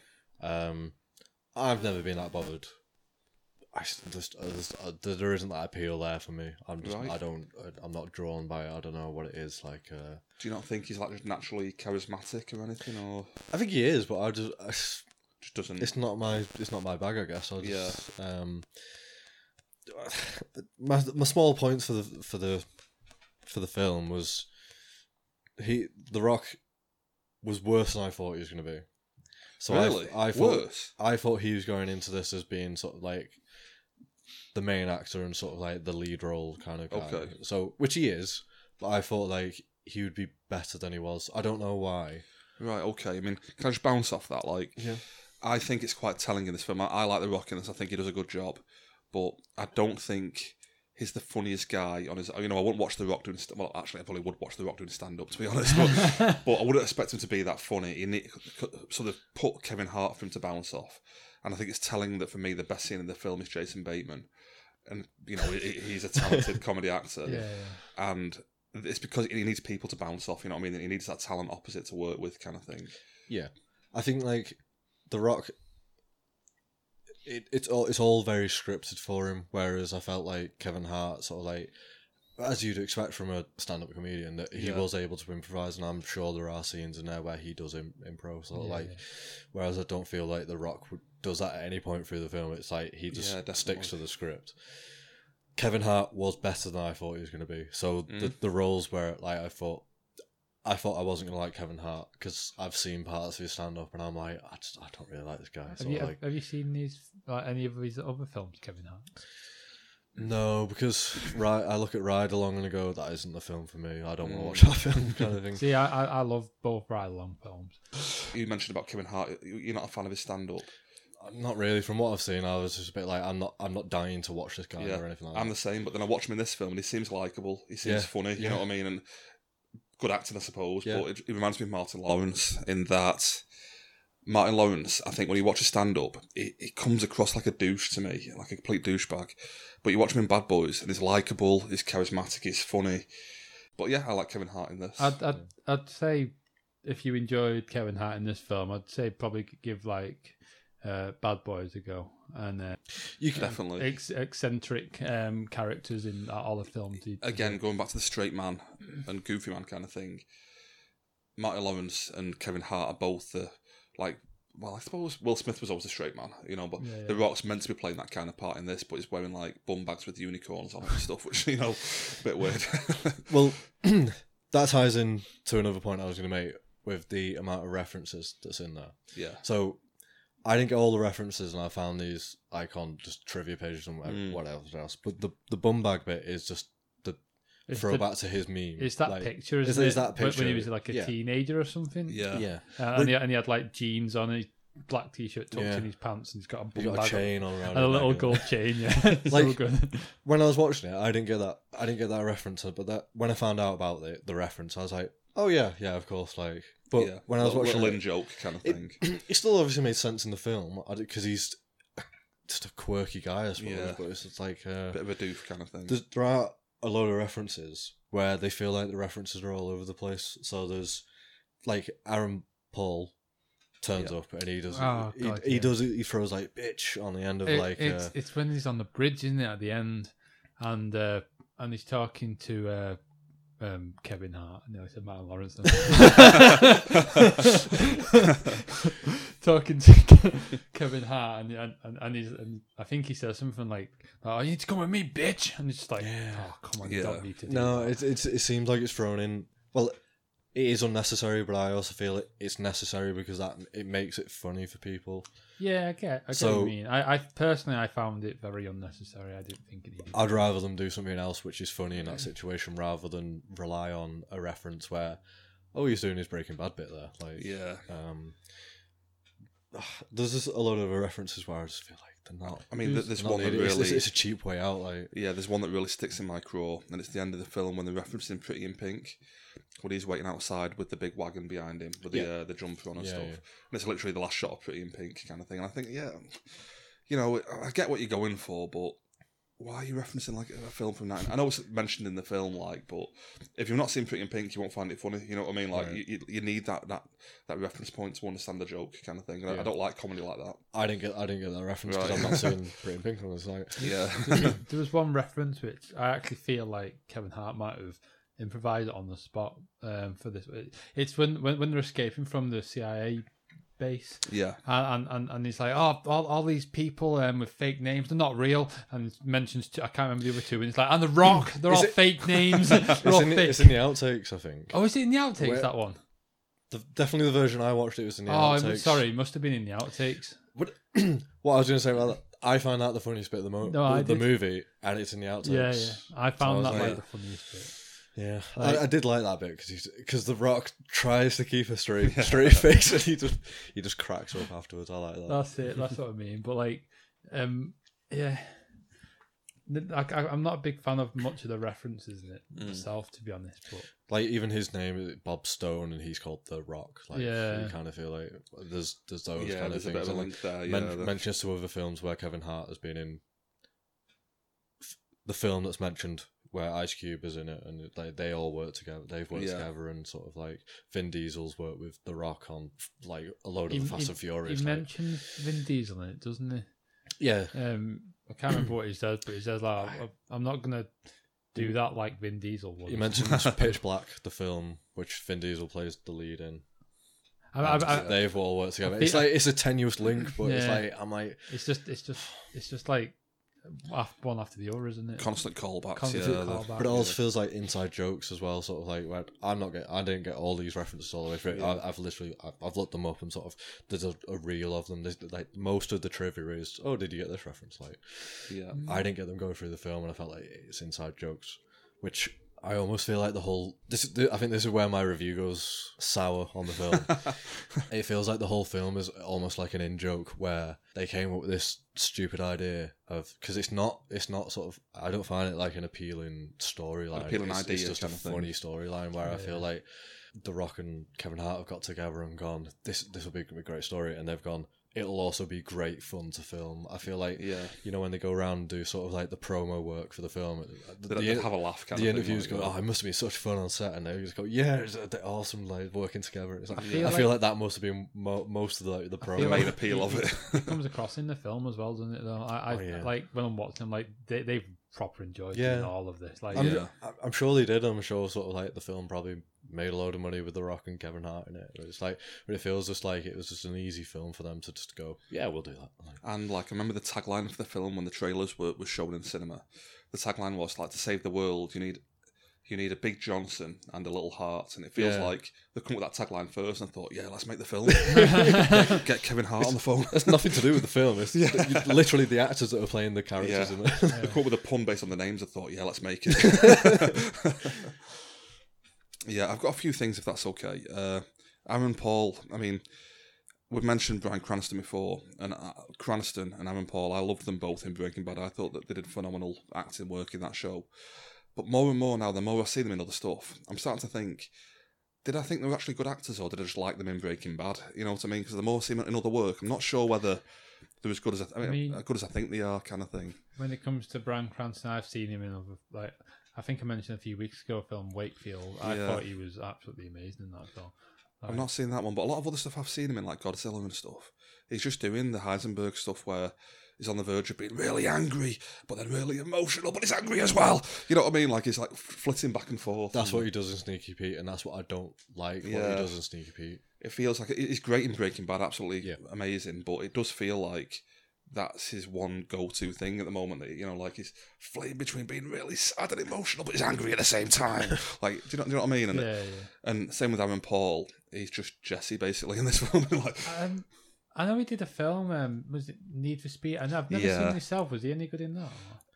Um, I've never been that bothered. I just, I just uh, there there isn't that appeal there for me. I'm just Right. I don't I'm not drawn by it. I don't know what it is like. Uh, Do you not think he's like just naturally charismatic or anything, or I think he is, but I just I just doesn't? it's not my it's not my bag. I guess. I just, yeah. Um, my my small points for the for the for the film was he the Rock was worse than I thought he was going to be. So really? I, I thought Worse. I thought he was going into this as being sort of like the main actor and sort of like the lead role kind of guy. Okay. So which he is, but I thought like he would be better than he was. I don't know why. Right. Okay. I mean, can I just bounce off that? Like, Yeah. I think it's quite telling in this film. I, I like The Rock in this. I think he does a good job, but I don't think he's the funniest guy on his. You know, I wouldn't watch The Rock doing. Well, actually, I probably would watch The Rock doing stand up to be honest, but, but I wouldn't expect him to be that funny. He need, sort of put Kevin Hart for him to bounce off, and I think it's telling that for me the best scene in the film is Jason Bateman, and you know he's a talented comedy actor, Yeah, yeah. and it's because he needs people to bounce off. You know what I mean? He needs that talent opposite to work with, kind of thing. Yeah, I think like The Rock. It, it's all it's all very scripted for him. Whereas I felt like Kevin Hart sort of like, as you'd expect from a stand-up comedian, that he Yeah. was able to improvise, and I'm sure there are scenes in there where he does Im- improv. Sort of Yeah, like, yeah. whereas I don't feel like The Rock would, does that at any point through the film. It's like he just Yeah, sticks to the script. Kevin Hart was better than I thought he was going to be. So the Mm. the roles where like I thought I thought I wasn't gonna like Kevin Hart because I've seen parts of his stand up and I'm like, I just I don't really like this guy. So Have you, like, have you seen these like any of his other films, Kevin Hart? no, because right, I look at Ride Along and I go, that isn't the film for me. I don't Mm. want to watch that film, kind of thing. See, I, I, I love both ride along films. You mentioned about Kevin Hart. You're not a fan of his stand up. Not really. From what I've seen, I was just a bit like, I'm not, I'm not dying to watch this guy Yeah, or anything like that. I'm that. the same, but then I watch him in this film and he seems likable. He seems Yeah, funny, you yeah. know what I mean? And good acting, I suppose. Yeah. But it, it reminds me of Martin Lawrence in that Martin Lawrence, I think when you watch a stand up, it, it comes across like a douche to me, like a complete douchebag. But you watch him in Bad Boys and he's likable, he's charismatic, he's funny. But yeah, I like Kevin Hart in this. I'd, I'd, I'd say if you enjoyed Kevin Hart in this film, I'd say probably give like uh, Bad Boys a go. And uh, You can, Definitely. ex- eccentric um, characters in all the films. he- Again, going back to the straight man and goofy man kind of thing, Martin Lawrence and Kevin Hart are both the like. Well, I suppose Will Smith was always a straight man, you know, but Yeah, yeah. The Rock's meant to be playing that kind of part in this, but he's wearing like bum bags with unicorns on and stuff, which you know, a bit weird. well, that ties in to another point I was going to make with the amount of references that's in there. yeah, So I didn't get all the references, and I found these icon just trivia pages and whatever, Mm. whatever else. But the the bum bag bit is just the It's throwback to his meme. It's that Like, picture, is- isn't is it? that When- When he was like a yeah. teenager or something. yeah, Yeah, Uh, and, he, and he had like jeans on, and his black t-shirt tucked Yeah. in his pants, and he's got a he bum got a chain on around and a little neck. gold chain. Yeah, so Like- good. When I was watching it, I didn't get that. I didn't get that reference, but that when I found out about the the reference, I was like, oh yeah, yeah, of course. Like, but yeah. when I was Little- watching little it, joke kind of thing. it still obviously made sense in the film because he's just a quirky guy, I suppose. Yeah. But it's just like uh, bit of a doof kind of thing. there's, there are a load of references where they feel like the references are all over the place. So there's like Aaron Paul turns Yeah. up and he does Oh, he, God, he yeah. does he throws like bitch on the end of It- like it's uh, it's when he's on the bridge, isn't it, at the end, and uh, and he's talking to uh, um, Kevin Hart. No, I said Martin Lawrence. talking to Kevin Hart, and and, and, and, he's, and I think he says something like, "Oh, you need to come with me, bitch," and it's just like, Yeah. "Oh, come on, you don't need to." Do no that. it, it's it seems like it's thrown in well it is unnecessary but I also feel it, it's necessary because that it makes it funny for people yeah, I get, I get what So- you mean. I, I personally, I found it very unnecessary. I didn't think it needed. I'd rather them do something else which is funny in that situation rather than rely on a reference where oh he's doing is Breaking Bad bit there like yeah, Um, there's just a lot of references where I just feel like they're not. I mean, there's one that needed. It's- really. it's, it's a cheap way out. Like Yeah, there's one that really sticks in my craw, and it's the end of the film when they're referencing Pretty in Pink, when he's waiting outside with the big wagon behind him with the Yeah. uh, the jumper on and Yeah, stuff. yeah. And it's literally the last shot of Pretty in Pink kind of thing. And I think, yeah, you know, I get what you're going for, but why are you referencing like a film from nine? I know it's mentioned in the film, like, but if you've not seen Pretty in Pink, you won't find it funny. You know what I mean? Like, Right. you, you, you need that, that that reference point to understand the joke, kind of thing. And I- I don't like comedy like that. I didn't get I didn't get that reference because Right. I'm not seeing Pretty in Pink. and I was like, Yeah, there was one reference which I actually feel like Kevin Hart might have improvised on the spot um, for this. It's when, when when they're escaping from the CIA base, yeah, and and, and he's like, oh, all, all these people um, with fake names, they're not real, and mentions I can't remember the other two, and it's like, and the Rock, they're Is all it- fake names, they're it's all in, fake. it's in the outtakes, I think. Oh, is it in the outtakes Where- that one? The, definitely the version I watched. It was in the Oh, outtakes. I'm sorry, it must have been in the outtakes. What, what I was going to say about that, I find that the funniest bit of the, mo- No, the, the movie, and it's in the outtakes. Yeah, yeah. I found was that like like- the funniest bit. Yeah, Like- I, I did like that bit because because the Rock tries to keep a straight straight face and he just he just cracks up afterwards. I like that. That's it. That's what I mean. But like, um, yeah, I, I, I'm not a big fan of much of the references in it Mm. myself, to be honest. But like even his name is Bob Stone and he's called the Rock. Like Yeah. you kind of feel like there's there's those yeah. kind of There's a things. bit of a And, link there. like, Yeah, men- the- mentions to other films where Kevin Hart has been in. The film that's mentioned where Ice Cube is in it, and it- like they all work together. They've worked Yeah. together, and sort of like Vin Diesel's worked with The Rock on like a load of he, the Fast he- and Furious. he like- mentions Vin Diesel in it, doesn't he? yeah, Um, I can't remember what he says, but he says like, "I'm- "I'm not gonna do that like Vin Diesel was." You mentioned Pitch Black, the film, which Vin Diesel plays the lead in. I, I, I, They've all worked together. It's like it's a tenuous link, but it's like I'm like it's just, it's just, it's just like one after the other, isn't it? constant callbacks. Constant yeah, the- callback. But it also feels like inside jokes as well. Sort of like where I'm not get, I didn't get all these references all the way through. Yeah. I, I've literally, I've, I've looked them up and sort of there's a, a reel of them. There's, like most of the trivia is, oh, did you get this reference? Like yeah. I didn't get them going through the film, and I felt like it's inside jokes, which I almost feel like the whole. This, I think this is where my review goes sour on the film. it feels like the whole film is almost like an in joke where they came up with this stupid idea of because it's not it's not sort of I don't find it like an appealing storyline. appealing it's, idea it's just a of funny storyline where I feel like The Rock and Kevin Hart have got together and gone this this will be a great story, and they've gone. It'll also be great fun to film. I feel like Yeah. you know when they go around and do sort of like the promo work for the film. The, They, the- they have a laugh. Kind the of interviews like, go, oh, it must have been such fun on set, and they just go, yeah, it's uh, they're awesome, like working together. It's like, I, feel feel, like- like, that must have been mo- most of the like, the the promo. main appeal of it. it comes across in the film as well, doesn't it? Though I, I Oh, yeah. like when I'm watching them, like they they've proper enjoyed Yeah. doing all of this. Like, I'm, Yeah. I'm- I'm sure they did. I'm sure sort of like the film probably made a load of money with The Rock and Kevin Hart in it. It's like, but it feels just like it was just an easy film for them to just go, yeah, we'll do that. Like, And like, I remember the tagline for the film when the trailers were, were shown in cinema. The tagline was like, "To save the world, you need you need a big Johnson and a little heart." And it feels Yeah. like they come up with that tagline first, and I thought, "Yeah, let's make the film. get, get Kevin Hart on the phone." That's nothing to do with the film. It's literally the actors that are playing the characters Yeah. in it. They come up with a pun based on the names. I thought, "Yeah, let's make it." yeah, I've got a few things if that's okay. Uh, Aaron Paul. I mean, we've mentioned Bryan Cranston before, and uh, Cranston and Aaron Paul. I loved them both in Breaking Bad. I thought that they did phenomenal acting work in that show. But more and more now, the more I see them in other stuff, I'm starting to think. Did I think they were actually good actors, or did I just like them in Breaking Bad? You know what I mean? Because the more I see them in other work, I'm not sure whether they're as good as I, I mean, mean- as good as I think they are, kind of thing. when it comes to Bryan Cranston, I've seen him in other like I think I mentioned a few weeks ago film Wakefield. I Yeah. thought he was absolutely amazing in that film. I've not seen that one, but a lot of other stuff I've seen him in, like Godzilla and stuff. He's just doing the Heisenberg stuff where he's on the verge of being really angry, but then really emotional, but he's angry as well. You know what I mean? Like he's like flitting back and forth. That's and what he does in Sneaky Pete, and that's what I don't like. What Yeah. he does in Sneaky Pete. it feels like he's great in Breaking Bad, absolutely Yeah. amazing, but it does feel like that's his one go-to thing at the moment. That, you know, like he's flitting between being really sad and emotional, but he's angry at the same time. like, do you know, do you know what I mean? And, yeah, yeah. and same with Aaron Paul. He's just Jesse basically in this film. like, Um, I know he did a film. Um, was it Need for Speed? And I've never Yeah. seen it myself. Was he any good in that?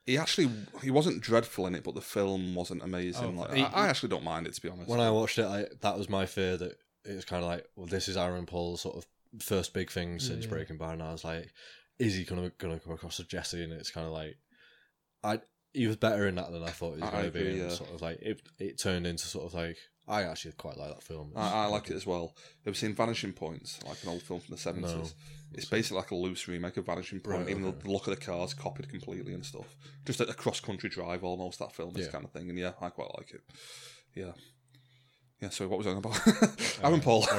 He actually he wasn't dreadful in it, but the film wasn't amazing. Oh, like he- I, I actually don't mind it to be honest. When I watched it, I, that was my fear that it was kind of like, well, this is Aaron Paul's sort of first big thing since Yeah. Breaking Bad, and I was like, is he gonna gonna come across as Jesse? And it's kind of like, I he was better in that than I thought he was I to be. And yeah. sort of like it, it turned into sort of like I actually quite like that film. I, I like it as well. Have you seen Vanishing Points, like an old film from the seventies? No. It's basically like a loose remake of Vanishing Point, Right, even okay. though the look of the cars copied completely and stuff. Just a, a cross country drive, almost that film, this Yeah. kind of thing. And yeah, I quite like it. Yeah, yeah. So what was I on about? Aaron Paul.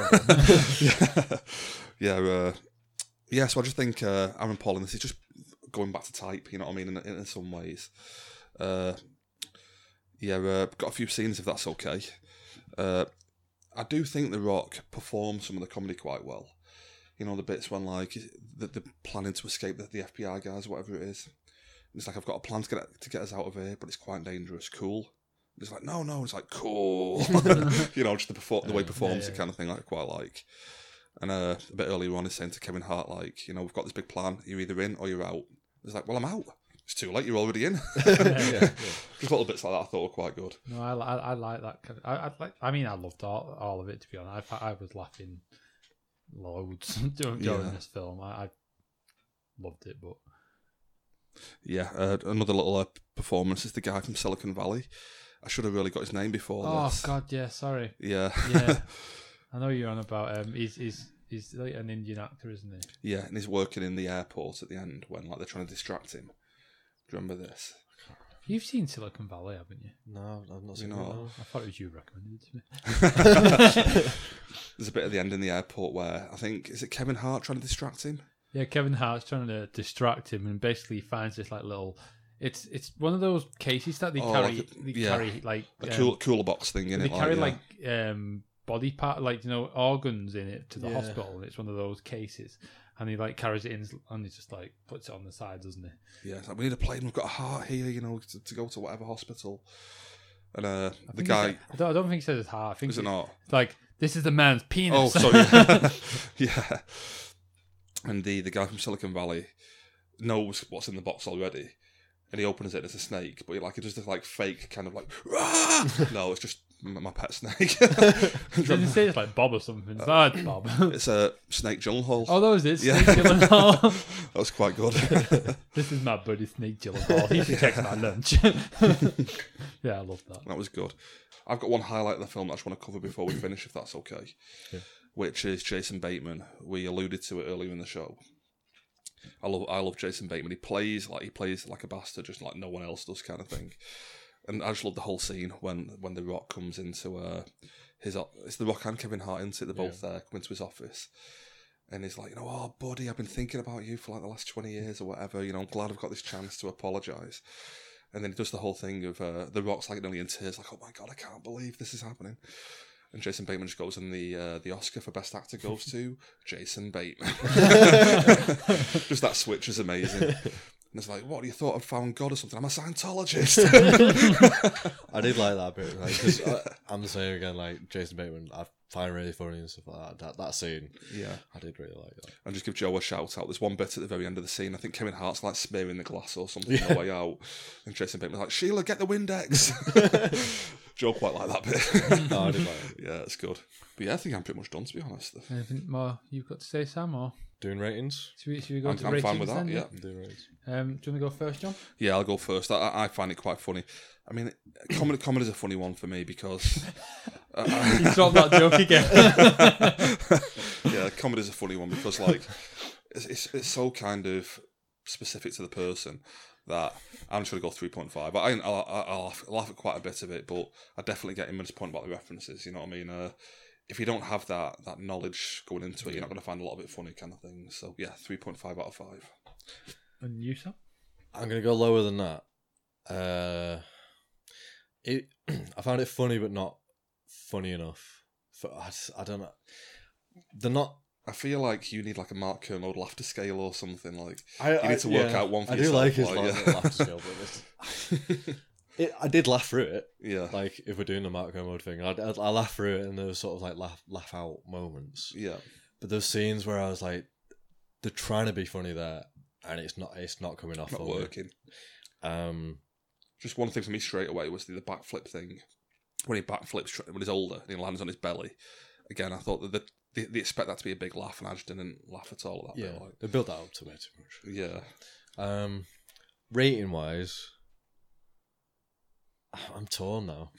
yeah, yeah. Uh, yeah. So I just think uh, Aaron Paul, and this is just going back to type. You know what I mean? In, in, some ways. Uh, yeah, uh, got a few scenes if that's okay. Uh, I do think The Rock performs some of the comedy quite well. You know, the bits when like that they're planning to escape the, the FBI guys, whatever it is. And it's like I've got a plan to get to get us out of here, but it's quite dangerous. Cool. And it's like no, no. It's like cool. you know, just the perfor- the way he performs yeah. it kind of thing. I quite like. And uh, a bit earlier on, he's saying to Kevin Hart, like, you know, we've got this big plan. You're either in or you're out. He's like, well, I'm out. It's too late. You're already in. yeah, Just little bits like that I thought were quite good. No, I, I, I like that. Kind of, I, I like. I mean, I loved all, all of it. To be honest, I, I was laughing loads during, during Yeah. this film. I, I loved it, but Yeah, uh, another little uh, performance is the guy from Silicon Valley. I should have really got his name before oh this. god, yeah, sorry, Yeah, yeah. I know you're on about. Um, he's he's he's like an Indian actor, isn't he? yeah, and he's working in the airport at the end when like they're trying to distract him. Do you remember this? You've seen Silicon Valley, haven't you? no, I've not seen know, that. no. I thought it was you recommended it to me. There's a bit at the end in the airport where I think is it Kevin Hart trying to distract him? Yeah, Kevin Hart's trying to distract him, and basically he finds this like little. It's it's one of those cases that they Oh, carry. like a- they yeah. carry like A um, cool, cooler box thing in it. they it. carry like, like um body part, like you know, organs in it to the Yeah. hospital, and it's one of those cases. And he like carries it in, and he just like puts it on the side, doesn't he? yeah, like we need a plane. We've got a heart here, you know, to, to go to whatever hospital. And uh, the guy I don't, I don't think he says it's hard. I think is it it's not? like this is the man's penis. Oh, sorry. yeah. And the the guy from Silicon Valley knows what's in the box already, and he opens it. and It's a snake, but he, like it does this like fake kind of like. "Rah!" no, it's just my pet snake. Didn't he say it's like Bob or something? It's, oh, it's Bob. it's a snake Gyllenhaal. oh, that was it. Yeah. Snake Gyllenhaal. That was quite good. this is my buddy Snake jungle Gyllenhaal. He protects my lunch. yeah, I love that. that was good. I've got one highlight of the film that I just want to cover before we finish, if that's okay. Yeah. Which is Jason Bateman. We alluded to it earlier in the show. I love I love Jason Bateman. He plays like he plays like a bastard, just like no one else does, kind of thing. And I just love the whole scene when when the Rock comes into uh his it's the Rock and Kevin Hart into it. They're both there, come into his office. And he's like, you know, oh, buddy, I've been thinking about you for like the last 20 years or whatever. You know, I'm glad I've got this chance to apologise. And then he does the whole thing of uh, the Rock's like nearly in tears, like, oh my god, I can't believe this is happening. And Jason Bateman just goes, and the uh, the Oscar for Best Actor goes to Jason Bateman. just that switch is amazing. And it's like, what, do you thought I'd found God or something? I'm a Scientologist. I did like that bit, like, 'cause I, I'm the same again. Like Jason Bateman, I find really funny and stuff like that. That, that scene, yeah. I did really like that. And just give Joe a shout out. There's one bit at the very end of the scene. I think Kevin Hart's like smearing the glass or something on the way out. And Jason Bateman's like, Sheila, get the Windex. Joe quite like that bit. No, I did like it. yeah, it's good. But yeah, I think I'm pretty much done, to be honest. Anything more you've got to say, Sam? Or Doing ratings, should we, should we go I'm, to I'm ratings fine with that, then? yeah. doing ratings. Um, do you want to go first, John? Yeah, I'll go first. I- I, I find it quite funny. I mean, comedy comedy is a funny one for me because You dropped that joke again. yeah, comedy's a funny one because like it's, it's it's so kind of specific to the person that I'm just gonna go three point five. I I'll, I'll, I'll laugh, I'll laugh at quite a bit of it, but I definitely get him at his point about the references. You know what I mean? Uh, if you don't have that that knowledge going into it, you're not gonna find a lot of it funny, kind of thing. So yeah, three point five out of five. and you, Sam? I'm gonna go lower than that. Uh, it, I found it funny, but not funny enough. For, I, just- I don't know. They're not. I feel like you need like a Mark Kermode laughter scale or something like. I, You need to work out one for I do like his like, like, yeah. laughter scale, but it's, it, I did laugh through it. Yeah, Like if we're doing the Mark mode thing, I, I, I laugh through it, and there was sort of like laugh laugh out moments. yeah, But there's scenes where I was like, they're trying to be funny there, and it's not. It's not coming off. not for me. working. Um, Just one thing for me straight away was the, the backflip thing. When he backflips when he's older and he lands on his belly. Again, I thought that the, they, they expect that to be a big laugh, and I just didn't laugh at all at that yeah, bit. Like, they built that up to way too much. yeah, Um, rating wise, I'm torn now.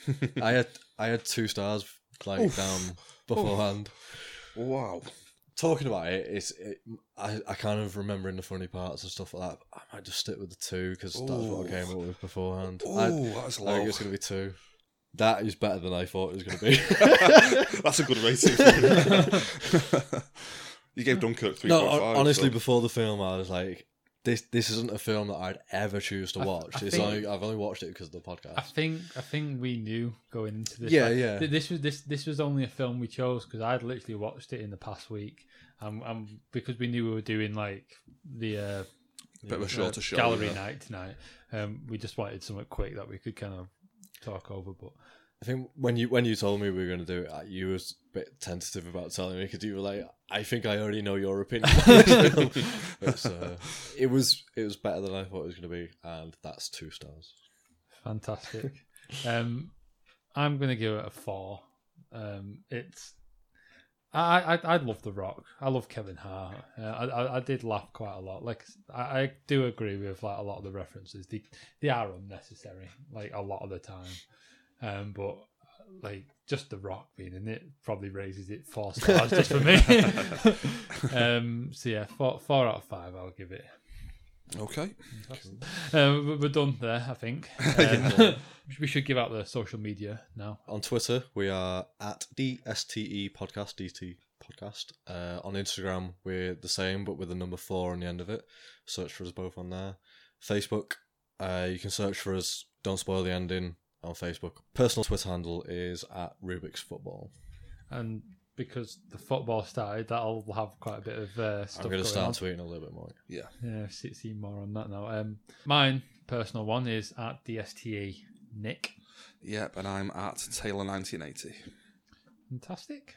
I had I had two stars like down um, beforehand. Wow. Talking about it, it's it, I I kind of remembering the funny parts and stuff like that. I might just stick with the two because that's what I came up with beforehand. Oh, I, that's I low. think it's gonna be two. That is better than I thought it was gonna be. That's a good rating. you. you gave Dunkirk three no, point five. hon- honestly, so- before the film, I was like, this this isn't a film that I'd ever choose to watch. I it's think- only I've only watched it because of the podcast. I think I think we knew going into this. Yeah, like, yeah. th- This was this this was only a film we chose because I'd literally watched it in the past week, and, and because we knew we were doing like the uh, Bit of a uh, shorter show, gallery yeah. night tonight, um, we just wanted something quick that we could kind of talk over. But I think when you when you told me we were going to do it, you was a bit tentative about telling me because you were like, "I think I already know your opinion." on this film." But, uh, it was it was better than I thought it was going to be, and that's two stars. fantastic. um, I'm gonna give it a four. Um, it's I, I I love The Rock. I love Kevin Hart. Uh, I, I I did laugh quite a lot. Like I, I do agree with like a lot of the references. They they are unnecessary. Like a lot of the time. Um, but like just The Rock being in it probably raises it four stars just for me. um, so yeah, four four out of five. I'll give it. Okay. Um, we- we're done there, I think. Um, we should give out the social media now. On Twitter, we are at DSTE Podcast, DT Podcast. Uh, on Instagram, we're the same, but with the number four on the end of it. Search for us both on there. Facebook, uh, you can search for us, Don't Spoil the Ending, on Facebook. Personal Twitter handle is at Rubik's Football. And because the football started, that'll have quite a bit of uh, stuff I'm going going to on. start tweeting a little bit more. Yeah. Yeah, see, see more on that now. Um, mine personal one is at DSTE Nick. Yep. And I'm at Taylor 1980. Fantastic.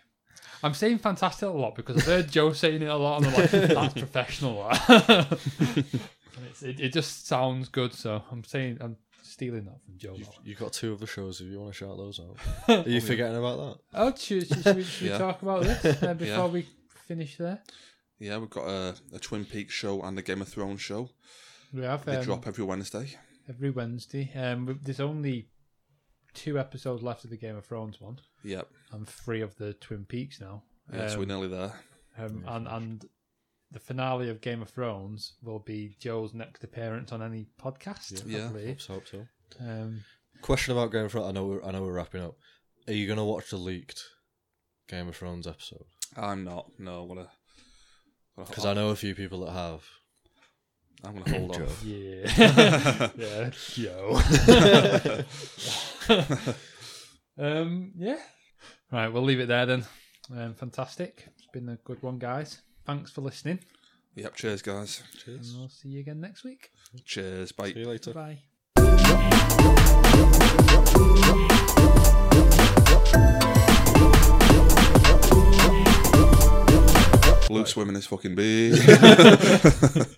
I'm saying fantastic a lot because I've heard Joe saying it a lot, and I'm like, that's professional. And it's, it, it just sounds good, so I'm saying I'm stealing that from Joe. You've, you've got two other shows if you want to shout those out. Are you forgetting about that? Oh, should, should, should we, should we Yeah. talk about this uh, before Yeah. we finish there? Yeah, we've got a, a Twin Peaks show and a Game of Thrones show. We have They um, drop every Wednesday. every Wednesday. Um, there's only two episodes left of the Game of Thrones one, Yep. and three of the Twin Peaks now. Yeah, so we're Um, nearly there. um, and and the finale of Game of Thrones will be Joe's next appearance on any podcast. Yeah. I. Hope so, hope so. Um, Question about Game of Thrones. I know. We're, I know we're wrapping up. Are you going to watch the leaked Game of Thrones episode? I'm not. No, I'm gonna. Because I know a few people that have. I'm gonna hold Joe. off. yeah, yeah, Joe. um, yeah. Right, we'll leave it there then. Um, fantastic. It's been a good one, guys. Thanks for listening, Yep. Cheers, guys. Cheers. And we'll see you again next week. Cheers. Bye. See you later. Bye. Luke swimming his fucking bee.